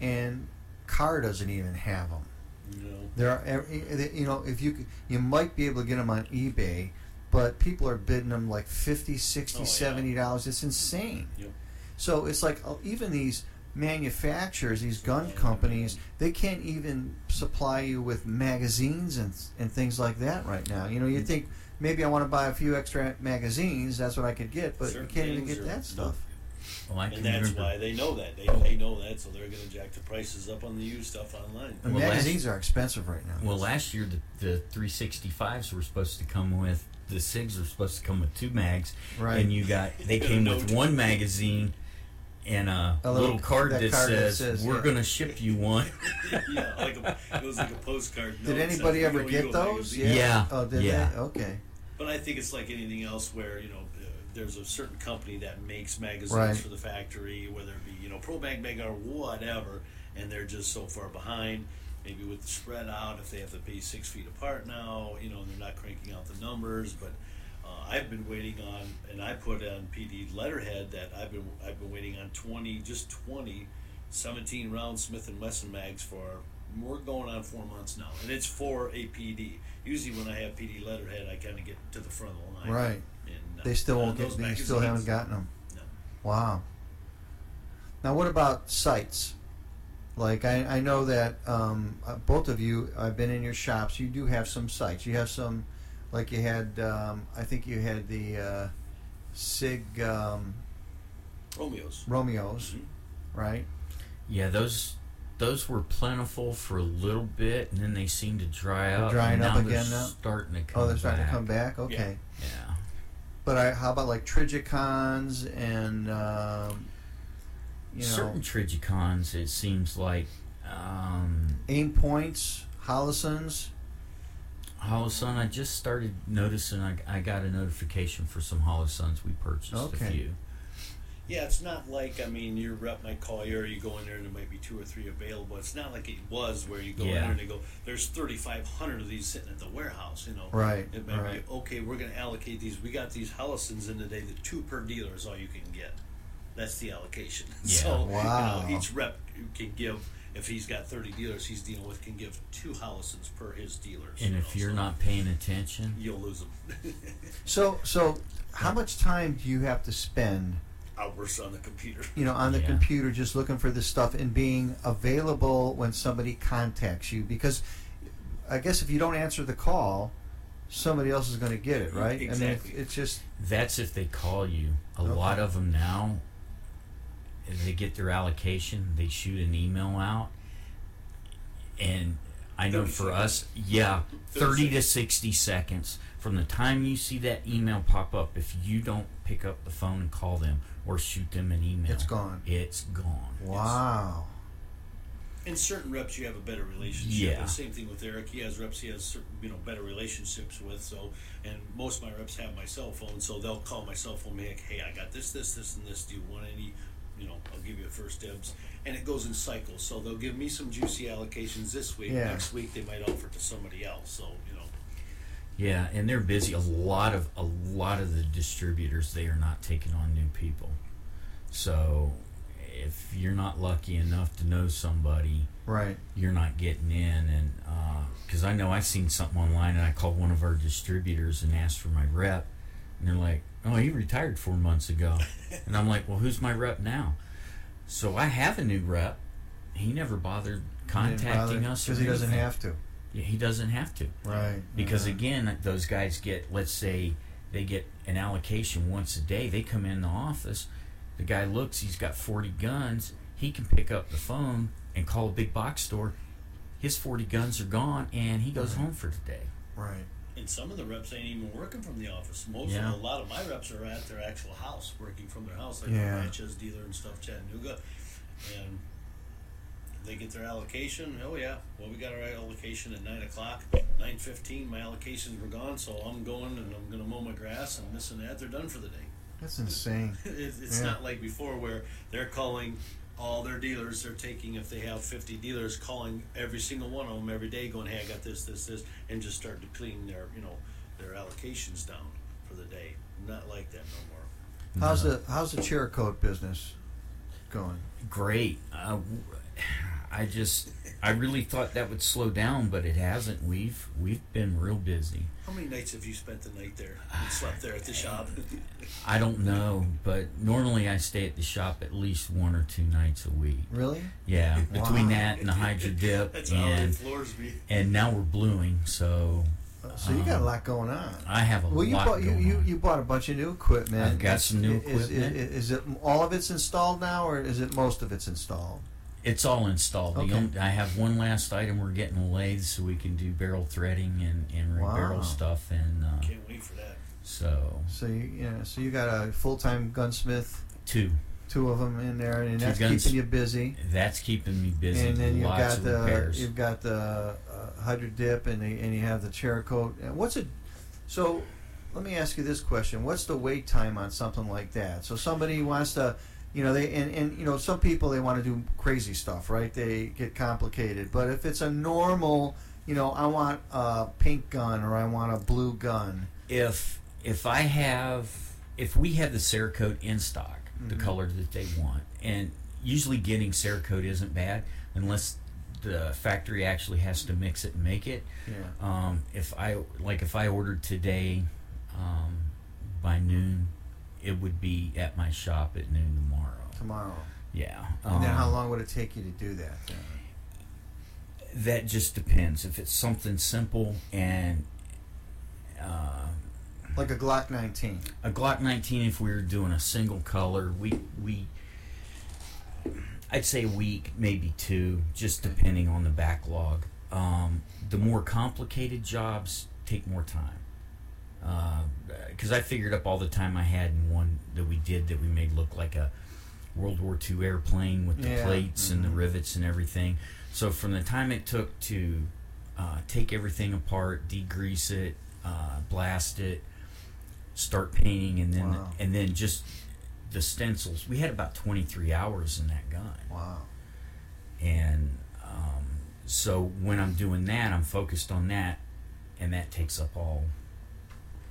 and Kahr doesn't even have them. You There are, you know, if you you might be able to get them on eBay, but people are bidding them like 50 60 Oh, yeah. 70 dollars. It's insane. Yep. So it's like uh, even these manufacturers, these gun companies, they can't even supply you with magazines and and things like that right now. You know, you think maybe I want to buy a few extra magazines, that's what I could get, but Certain you can't even get that stuff. Well, I and can that's remember. why they know that they, they know that, so they're going to jack the prices up on the used stuff online. And Well, magazines are expensive right now. Well, last year the, the 365s were supposed to come with the SIGs were supposed to come with two mags, Right. and you got they came with note. one magazine and a, A little, little- card that that, card that says, says, "We're yeah. going to ship you one." [laughs] yeah, like a, it was like a postcard. Did note that anybody says, ever "You get a those? magazine." Yeah. Oh, did Yeah. they? Okay. But I think it's like anything else where, you know, there's a certain company that makes magazines Right. for the factory, whether it be, you know, Pro Mag Mag or whatever, and they're just so far behind. Maybe with the spread out, if they have to be six feet apart now, you know, and they're not cranking out the numbers. But uh, I've been waiting on, and I put on PD letterhead that I've been I've been waiting on 20, just 20, 17 round Smith and Wesson mags for we're going on four months now, and it's for a PD. Usually, when I have PD letterhead, I kind of get to the front of the line. Right. And, uh, They still won't get. those They still haven't gotten them. No. Wow. Now, what about sites? Like I, I know that um, uh, both of you, I've been in your shops. You do have some sites. You have some, like you had. Um, I think you had the uh, Sig um, Romeo's. Romeos, Mhm. right? yeah, those those were plentiful for a little bit, and then they seemed to dry They're drying and up again now? Starting to come Oh, they're starting back. to come back. Okay. Yeah. But I, how about like Trijicons and um, you know Certain Trijicons, it seems like um, aim points, Holosuns? Holosun, I just started noticing. I, I got a notification for some Holosuns we purchased Okay. a few. Yeah, it's not like I mean your rep might call you or you go in there and there might be two or three available. It's not like it was where you go in there and they go, "There's 3,500 of these sitting at the warehouse." You know, Right, It might right. be okay. We're going to allocate these. We got these Holosuns in today. The two per dealer is all you can get. That's the allocation. [laughs] Yeah. So Wow. you know, each rep can give. If he's got 30 dealers he's dealing with, can give two Holosuns per his dealers. And you if know, you're so not paying attention, you'll lose them. [laughs] So so how much time do you have to spend? Hours on the computer. you know, on the Yeah. computer just looking for this stuff and being available when somebody contacts you because I guess if you don't answer the call, somebody else is going to get it, right? I mean, Exactly. it's, it's just that's if they call you. A Okay. lot of them now, if they get their allocation, they shoot an email out. And I know 30 for us, yeah, 30 30 to 60 seconds from the time you see that email pop up, if you don't pick up the phone and call them or shoot them an email, It's gone. It's gone. wow. In certain reps, you have a better relationship. Yeah. And same thing with Eric. He has reps he has certain, you know better relationships with. So, and most of my reps have my cell phone, so they'll call my cell phone, be like, "Hey, I got this, this, this, and this. Do you want any? You know, I'll give you a first dibs." And it goes in cycles. So they'll give me some juicy allocations this week. Yeah. Next week they might offer it to somebody else. So you know, Yeah, and they're busy. A lot of a lot of the distributors they are not taking on new people. So if you're not lucky enough to know somebody, Right. you're not getting in. And uh, because I know I've seen something online, and I called one of our distributors and asked for my rep, and they're like, "Oh, he retired four months ago," [laughs] and I'm like, "Well, who's my rep now?" So I have a new rep. He never bothered contacting us because he doesn't have to. Yeah, he doesn't have to Right. because Yeah. again those guys get let's say they get an allocation once a day they come in the office the guy looks he's got 40 guns he can pick up the phone and call a big box store his 40 guns are gone and he goes home for the day right. and some of the reps ain't even working from the office. Most Yeah. of a lot of my reps are at their actual house, working from their house, like Yeah. the Ranches dealer and stuff, Chattanooga, and they get their allocation. Oh yeah, well we got our allocation at nine o'clock, nine fifteen. My allocations were gone, so I'm going and I'm gonna mow my grass and this and that. They're done for the day. That's insane. [laughs] It's, it's Yeah. not like before where they're calling all their dealers. They're taking if they have fifty dealers, calling every single one of them every day, going, "Hey, I got this, this, this," and just start to clean their you know their allocations down for the day. Not like that no more. How's the how's the Cerakote business going? great. Uh, w- I just, I really thought that would slow down, but it hasn't. We've we've been real busy. How many nights have you spent the night there ah, and slept there at the shop? [laughs] I don't know, but normally I stay at the shop at least one or two nights a week. Really? Yeah, between Wow. that and the hydro [laughs] dip, That's how the and floors be. and now we're bluing, so So you got a um, lot going on. I have a Well, you lot bought you, going you, on. you bought a bunch of new equipment. I've got some new Is- is- equipment. Is, it all of it's installed now, or is it most of it's installed? It's all installed. The Okay. only, I have one last item. We're getting a lathe so we can do barrel threading and and Wow. barrel stuff, and uh, Can't wait for that. so So you, you know, so you got a full time gunsmith, two. two of them in there, and Two that's guns- keeping you busy. That's keeping me busy. and then you've Lots got the repairs. you've got the uh, hydro dip, and the, and you have the Cerakote. And what's it? So let me ask you this question: What's the wait time on something like that? So somebody wants to. You know they and, and you know some people they want to do crazy stuff, right? They get complicated. But if it's a normal, you know, I want a pink gun or I want a blue gun. if if I have if we have the Cerakote in stock, the Mhm. color that they want, and usually getting Cerakote isn't bad unless the factory actually has to mix it and make it. Yeah. Um, if I like if I ordered today um, by noon, it would be at my shop at noon tomorrow. Tomorrow. Yeah. And then um, how long would it take you to do that? then? That just depends. If it's something simple and uh, Like a Glock 19. a Glock 19, if we were doing a single color, we we I'd say a week, maybe two, just depending on the backlog. Um, the more complicated jobs take more time. Because I figured up all the time I had in one that we did that we made look like a World War II airplane with the Yeah. plates and the Mhm. rivets and everything. So from the time it took to uh, take everything apart, degrease it, uh, blast it, start painting, and then Wow. and then just the stencils. We had about twenty three hours in that gun, Wow. and um, so when I'm doing that, I'm focused on that, and that takes up all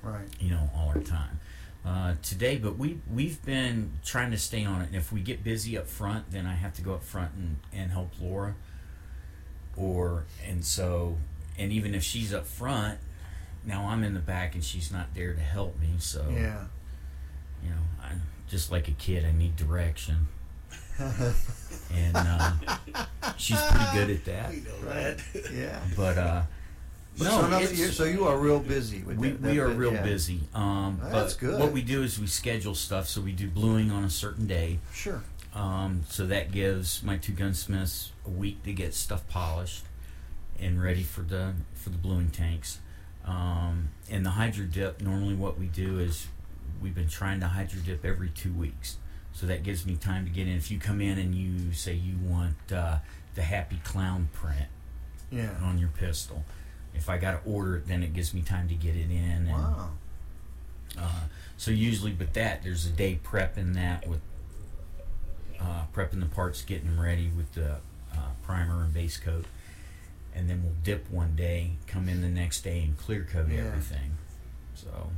Right. you know all our time uh, today. But we we've been trying to stay on it, and if we get busy up front, then I have to go up front and, and help Laura. Or and so and even if she's up front, now I'm in the back and she's not there to help me. So Yeah. you know, I'm just like a kid. I need direction, [laughs] and uh, she's pretty good at that. We know that. [laughs] yeah. But uh, But no, so, it's- you're- so you are real busy with we, that, we that are bit, real yeah. busy. Um, but that's good. what we do is we schedule stuff. So we do bluing on a certain day. Sure. Um, so that gives my two gunsmiths a week to get stuff polished and ready for the for the bluing tanks. Um, and the hydro dip. Normally, what we do is we've been trying to hydro dip every two weeks. So that gives me time to get in. If you come in and you say you want uh, the happy clown print Yeah. on your pistol, if I got to order it, then it gives me time to get it in. And, Wow. uh, so usually with that, there's a day prepping that with uh, prepping the parts, getting them ready with the uh, primer and base coat, and then we'll dip one day, come in the next day, and clear coat Yeah. everything. So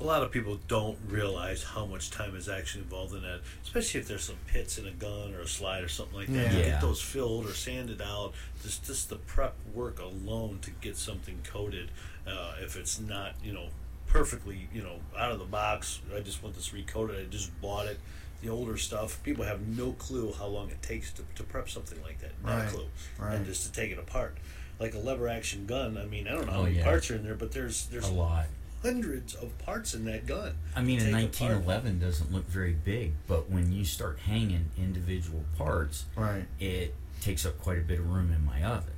A lot of people don't realize how much time is actually involved in that, especially if there's some pits in a gun or a slide or something like that. Yeah. Get those filled or sanded out, just just the prep work alone to get something coated. Uh, if it's not, you know, perfectly, you know, out of the box, I just want this recoated. I just bought it. The older stuff, people have no clue how long it takes to, to prep something like that. No Right. clue. Right. And just to take it apart. Like a lever action gun, I mean, I don't know how Oh, many yeah. parts are in there, but there's there's a lot. Hundreds of parts in that gun. I mean, a Take apart. 1911 doesn't look very big, but when you start hanging individual parts, Right. it takes up quite a bit of room in my oven.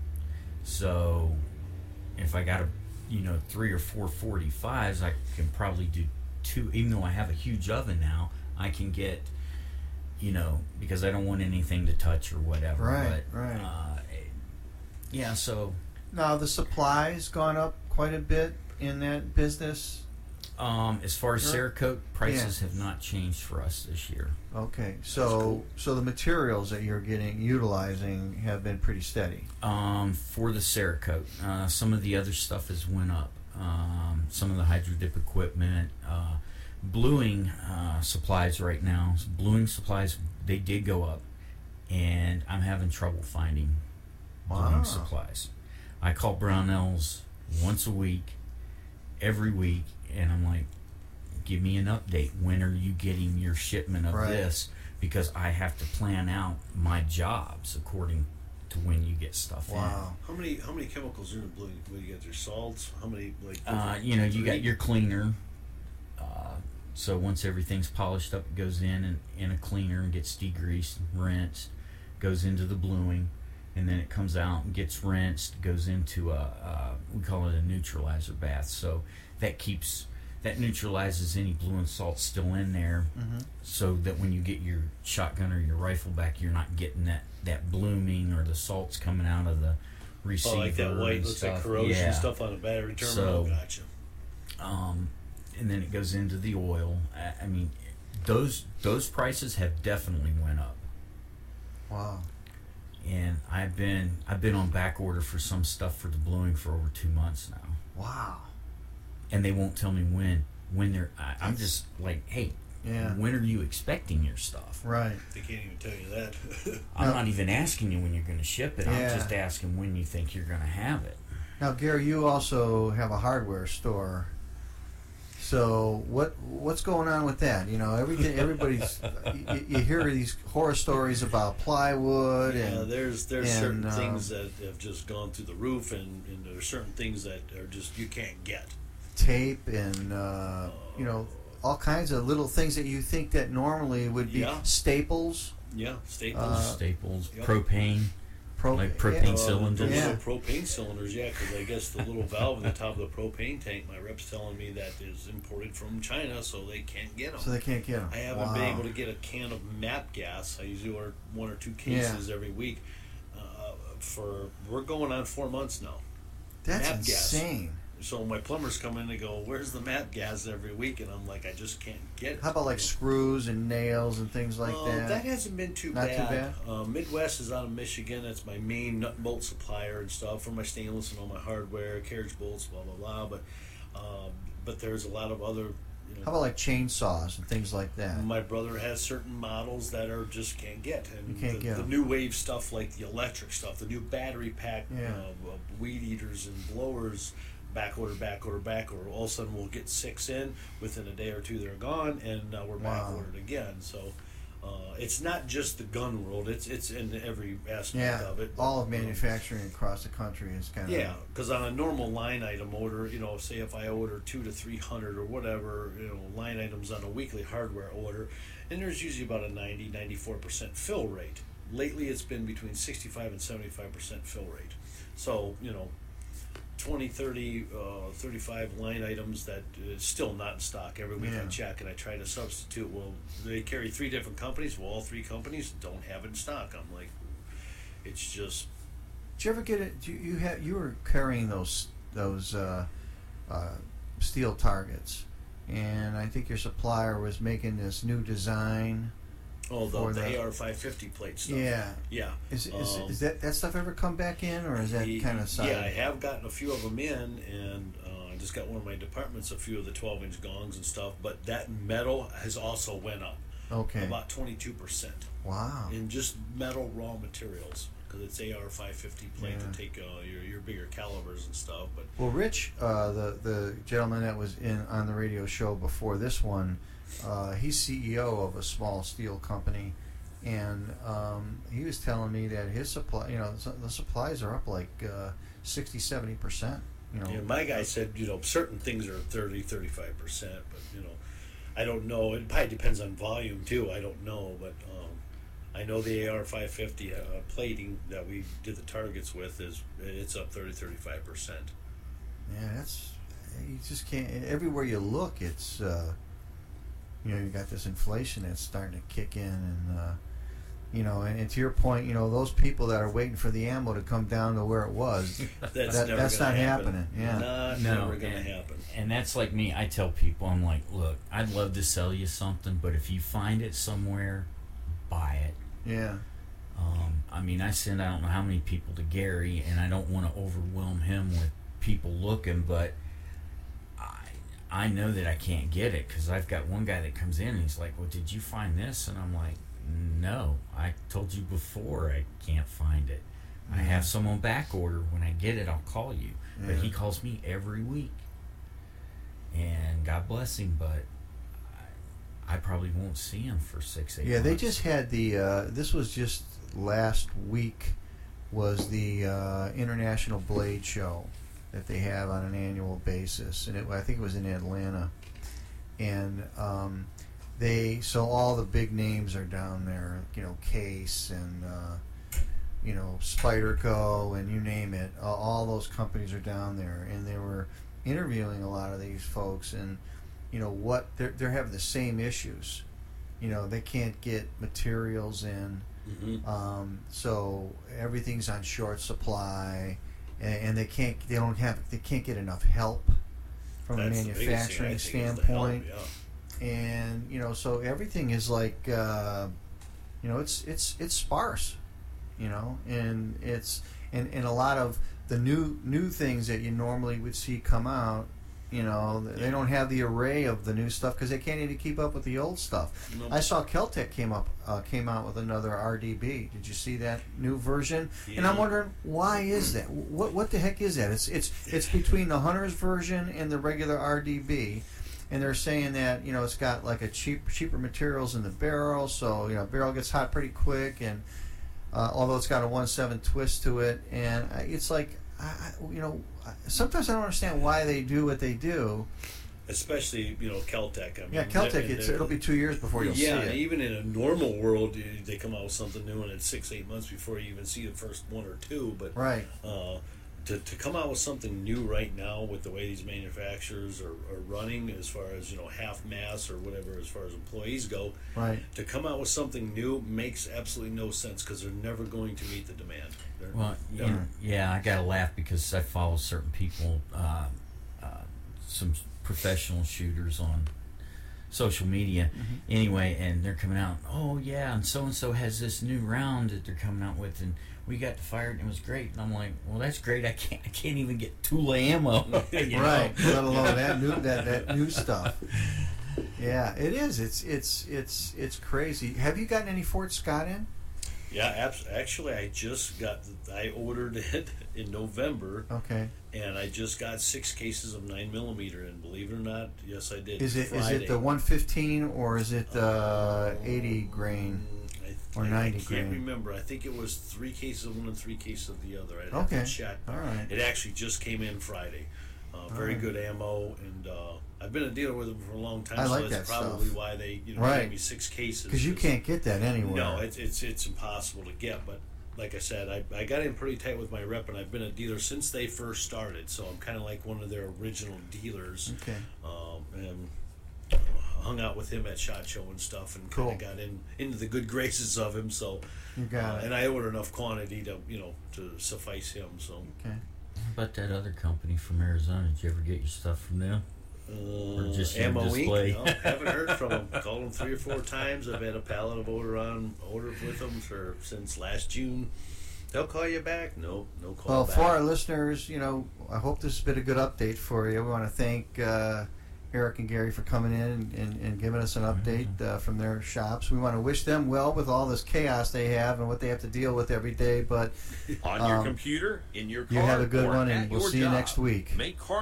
So if I got a you know three or four 45s, I can probably do two. Even though I have a huge oven now, I can get you know, because I don't want anything to touch or whatever. Right, but, right. Uh, yeah, so Now the supplies gone up quite a bit in that business. um, as far as. Cerakote, prices have not changed for us this year. Okay, so cool. so the materials that you're getting utilizing have been pretty steady. Um, for the Cerakote, uh, some of the other stuff has went up. Um, some of the hydro dip equipment, uh, bluing uh, supplies right now. Bluing supplies they did go up, and I'm having trouble finding Wow. bluing supplies. I call Brownells once a week, every week, and I'm like, give me an update. When are you getting your shipment of Right. this? Because I have to plan out my jobs according to when you get stuff Wow. How many how many chemicals are in blue? What do you got? Your salts? How many like? Uh, you know, you got your cleaner. Uh, so once everything's polished up, it goes in and in a cleaner and gets degreased, rinsed, goes into the bluing, and then it comes out and gets rinsed, goes into a, a we call it a neutralizer bath. So that keeps that neutralizes any blue and salt still in there, Mm-hmm. so that when you get your shotgun or your rifle back, you're not getting that that blooming or the salts coming out of the receiver. Oh, like that white looks stuff. like corrosion yeah. stuff on a battery terminal. So- gotcha. Um, and then it goes into the oil. I, I mean, those those prices have definitely went up. Wow. And I've been I've been on back order for some stuff for the bluing for over two months now, Wow. and they won't tell me when. When they're, I, I'm just like, hey, Yeah. when are you expecting your stuff? Right. They can't even tell you that. [laughs] I'm No. not even asking you when you're going to ship it. Yeah. I'm just asking when you think you're going to have it. Now, Gary, you also have a hardware store. So what what's going on with that? You know, everything everybody's you, you hear these horror stories about plywood yeah, and there's there's and, certain um, things that have just gone through the roof, and, and there's certain things that are just you can't get. tape and uh, you know all kinds of little things that you think that normally would be Yeah. staples. Yeah, staples. Uh, Staples, yep. propane. Pro- Like propane Uh, cylinders. Yeah. propane cylinders, yeah, because I guess the little valve in the top of the propane tank, my rep's telling me that is imported from China, so they can't get them. So they can't get them. I haven't been able to get a can of MAP gas. I usually order one or two cases every week. Uh, for we're going on four months now. That's MAP gas. So my plumbers come in and go, "Where's the MAP gas every week?" And I'm like, "I just can't get it." How about like screws and nails and things like Uh, that? that hasn't been too Not too bad. Uh, Midwest is out of Michigan. That's my main nut and bolt supplier and stuff for my stainless and all my hardware, carriage bolts, blah blah blah. But um, but there's a lot of other. You know, How about like chainsaws and things like that? my brother has certain models that are just can't get, and You can't the, get the new wave stuff like the electric stuff, the new battery pack Yeah. uh, weed eaters and blowers. Back order, back order, back order. All of a sudden, we'll get six in within a day or two. They're gone, and now we're back Wow. ordered again. So, uh, it's not just the gun world; it's it's in every aspect Yeah, of it. all of Um, manufacturing across the country is kind of yeah, because on a normal line item order, you know, say if I order two to three hundred or whatever, you know, line items on a weekly hardware order, and there's usually about a 90, 94 percent fill rate. Lately, it's been between sixty-five and seventy-five percent fill rate. So, you know, 20, 30, uh, 35 line items that is still not in stock. Every week Yeah. I check and I try to substitute. Well, they carry three different companies. Well, all three companies don't have it in stock. I'm like, it's just Did you ever get it? You you had you were carrying those those uh, uh, steel targets, and I think your supplier was making this new design. Oh, the, for the the- AR five fifty plate stuff. Yeah, yeah. is is, Um, is that that stuff ever come back in, or is that Ye- kind of side? Yeah, I have gotten a few of them in, and uh, I just got one of my departments a few of the twelve inch gongs and stuff. But that metal has also went up Okay. about twenty two percent wow. in just metal raw materials because it's AR five fifty plate Yeah. to take uh, your your bigger calibers and stuff. But Well, Rich, uh, the the gentleman that was in on the radio show before this one, uh, he's CEO of a small steel company, and um, he was telling me that his supply, you know, the supplies are up like uh, 60, 70 percent. You know, Yeah, my guy said, you know, certain things are 30, 35 percent, but you know, I don't know. It probably depends on volume too. I don't know, but um, I know the AR five fifty uh, plating that we did the targets with is it's up 30, 35 percent. yeah, that's you just can't. Everywhere you look, it's uh, you know you got this inflation that's starting to kick in, and uh, you know, and, and to your point, you know, those people that are waiting for the ammo to come down to where it was, [laughs] That's, That- never that's not happen. happening, yeah. Not No, never going to and- happen. And that's like me. I tell people, I'm like, look, I'd love to sell you something, but if you find it somewhere, buy it. yeah, Um, I mean, I send I don't know how many people to Gary, and I don't want to overwhelm him with people looking, but I I know that I can't get it because I've got one guy that comes in and he's like, "Well, did you find this?" And I'm like, "No, I told you before I can't find it. I have some on back order. When I get it, I'll call you." But he calls me every week, and God bless him, but. I, probably won't see him for six, eight. yeah. They just had the. Uh, this was just last week, was the uh, International Blade Show that they have on an annual basis, and it, I think it was in Atlanta, and um, they so all the big names are down there. You know, Case and. Uh, you know, Spyderco and you name it. All those companies are down there, and they were interviewing a lot of these folks, and you know what they're they're having the same issues. You know, they can't get materials in, hmm um, so everything's on short supply, and, and they can't they don't have they can't get enough help from That's a the biggest thing, I manufacturing is help, standpoint yeah. and you know so everything is like uh, you know it's it's it's sparse you know and it's and, and a lot of the new new things that you normally would see come out you know they don't have the array of the new stuff because they can't even keep up with the old stuff. Nope. i saw Keltec came up uh, came out with another rdb did you see that new version? And i'm wondering why is that? What what the heck is that? It's it's it's between the hunter's version and the regular rdb and they're saying that you know it's got like a cheap cheaper materials in the barrel, so you know barrel gets hot pretty quick, and uh, although it's got a one seven twist to it, and it's like I, you know sometimes I don't understand why they do what they do. especially you know Keltec. I mean, Yeah, they're- it's, it'll be two years before you'll yeah, see it. Yeah, even in a normal world, they come out with something new, and it's six, eight months before you even see the first one or two. But Right. uh, to, to come out with something new right now, with the way these manufacturers are, are running, as far as you know, half mass or whatever, as far as employees go, Right. to come out with something new makes absolutely no sense because they're never going to meet the demand. They're Well, yeah, yeah, I gotta laugh because I follow certain people, uh, uh, some professional shooters on social media. Anyway, and they're coming out. Oh yeah, and so and so has this new round that they're coming out with, and we got to fire it, and it was great. And I'm like, well, that's great. I can't, I can't even get Tula [laughs] ammo. [laughs] you know? Right. Let alone [laughs] that new that, that new stuff. Yeah, it is. It's it's it's it's crazy. Have you gotten any Fort Scott in? Yeah, abs- actually, I just got. The, I ordered it [laughs] in November, Okay. and I just got six cases of nine millimeter. And believe it or not, yes, I did. Is it is Friday. it the 115 or is it the 80 grain? Mm, I, or I- 90 I can't grain? remember. I think it was three cases of one and three cases of the other. Have Okay. check. All right. It actually just came in Friday. Uh, very right. good ammo, and uh, I've been a dealer with them for a long time. I so like that's that probably stuff. why they you know Right. gave me six cases. Because you can't get that anywhere. no, it's, it's it's impossible to get. But like I said, I, I got in pretty tight with my rep, and I've been a dealer since they first started. So I'm kind of like one of their original dealers. okay. Um, and hung out with him at Shot Show and stuff, and Cool. kind of got in into the good [laughs] graces of him. So You got uh, it. and I ordered enough quantity to you know to suffice him. So Okay. How about that other company from Arizona? Did you ever get your stuff from them? Uh, just your Ammo display. Inc. No, haven't heard from [laughs] them. Called them three or four times. I've had a pallet of order on order with them for since last June. They'll call you back. No, no call Well, back. for our listeners, you know, I hope this has been a good update for you. We want to thank uh, Eric and Gary for coming in and, and, and giving us an update uh, from their shops. We want to wish them well with all this chaos they have and what they have to deal with every day. But [laughs] on your Um, computer, in your car. you have a good one, and we'll your see you next week. Make Carmen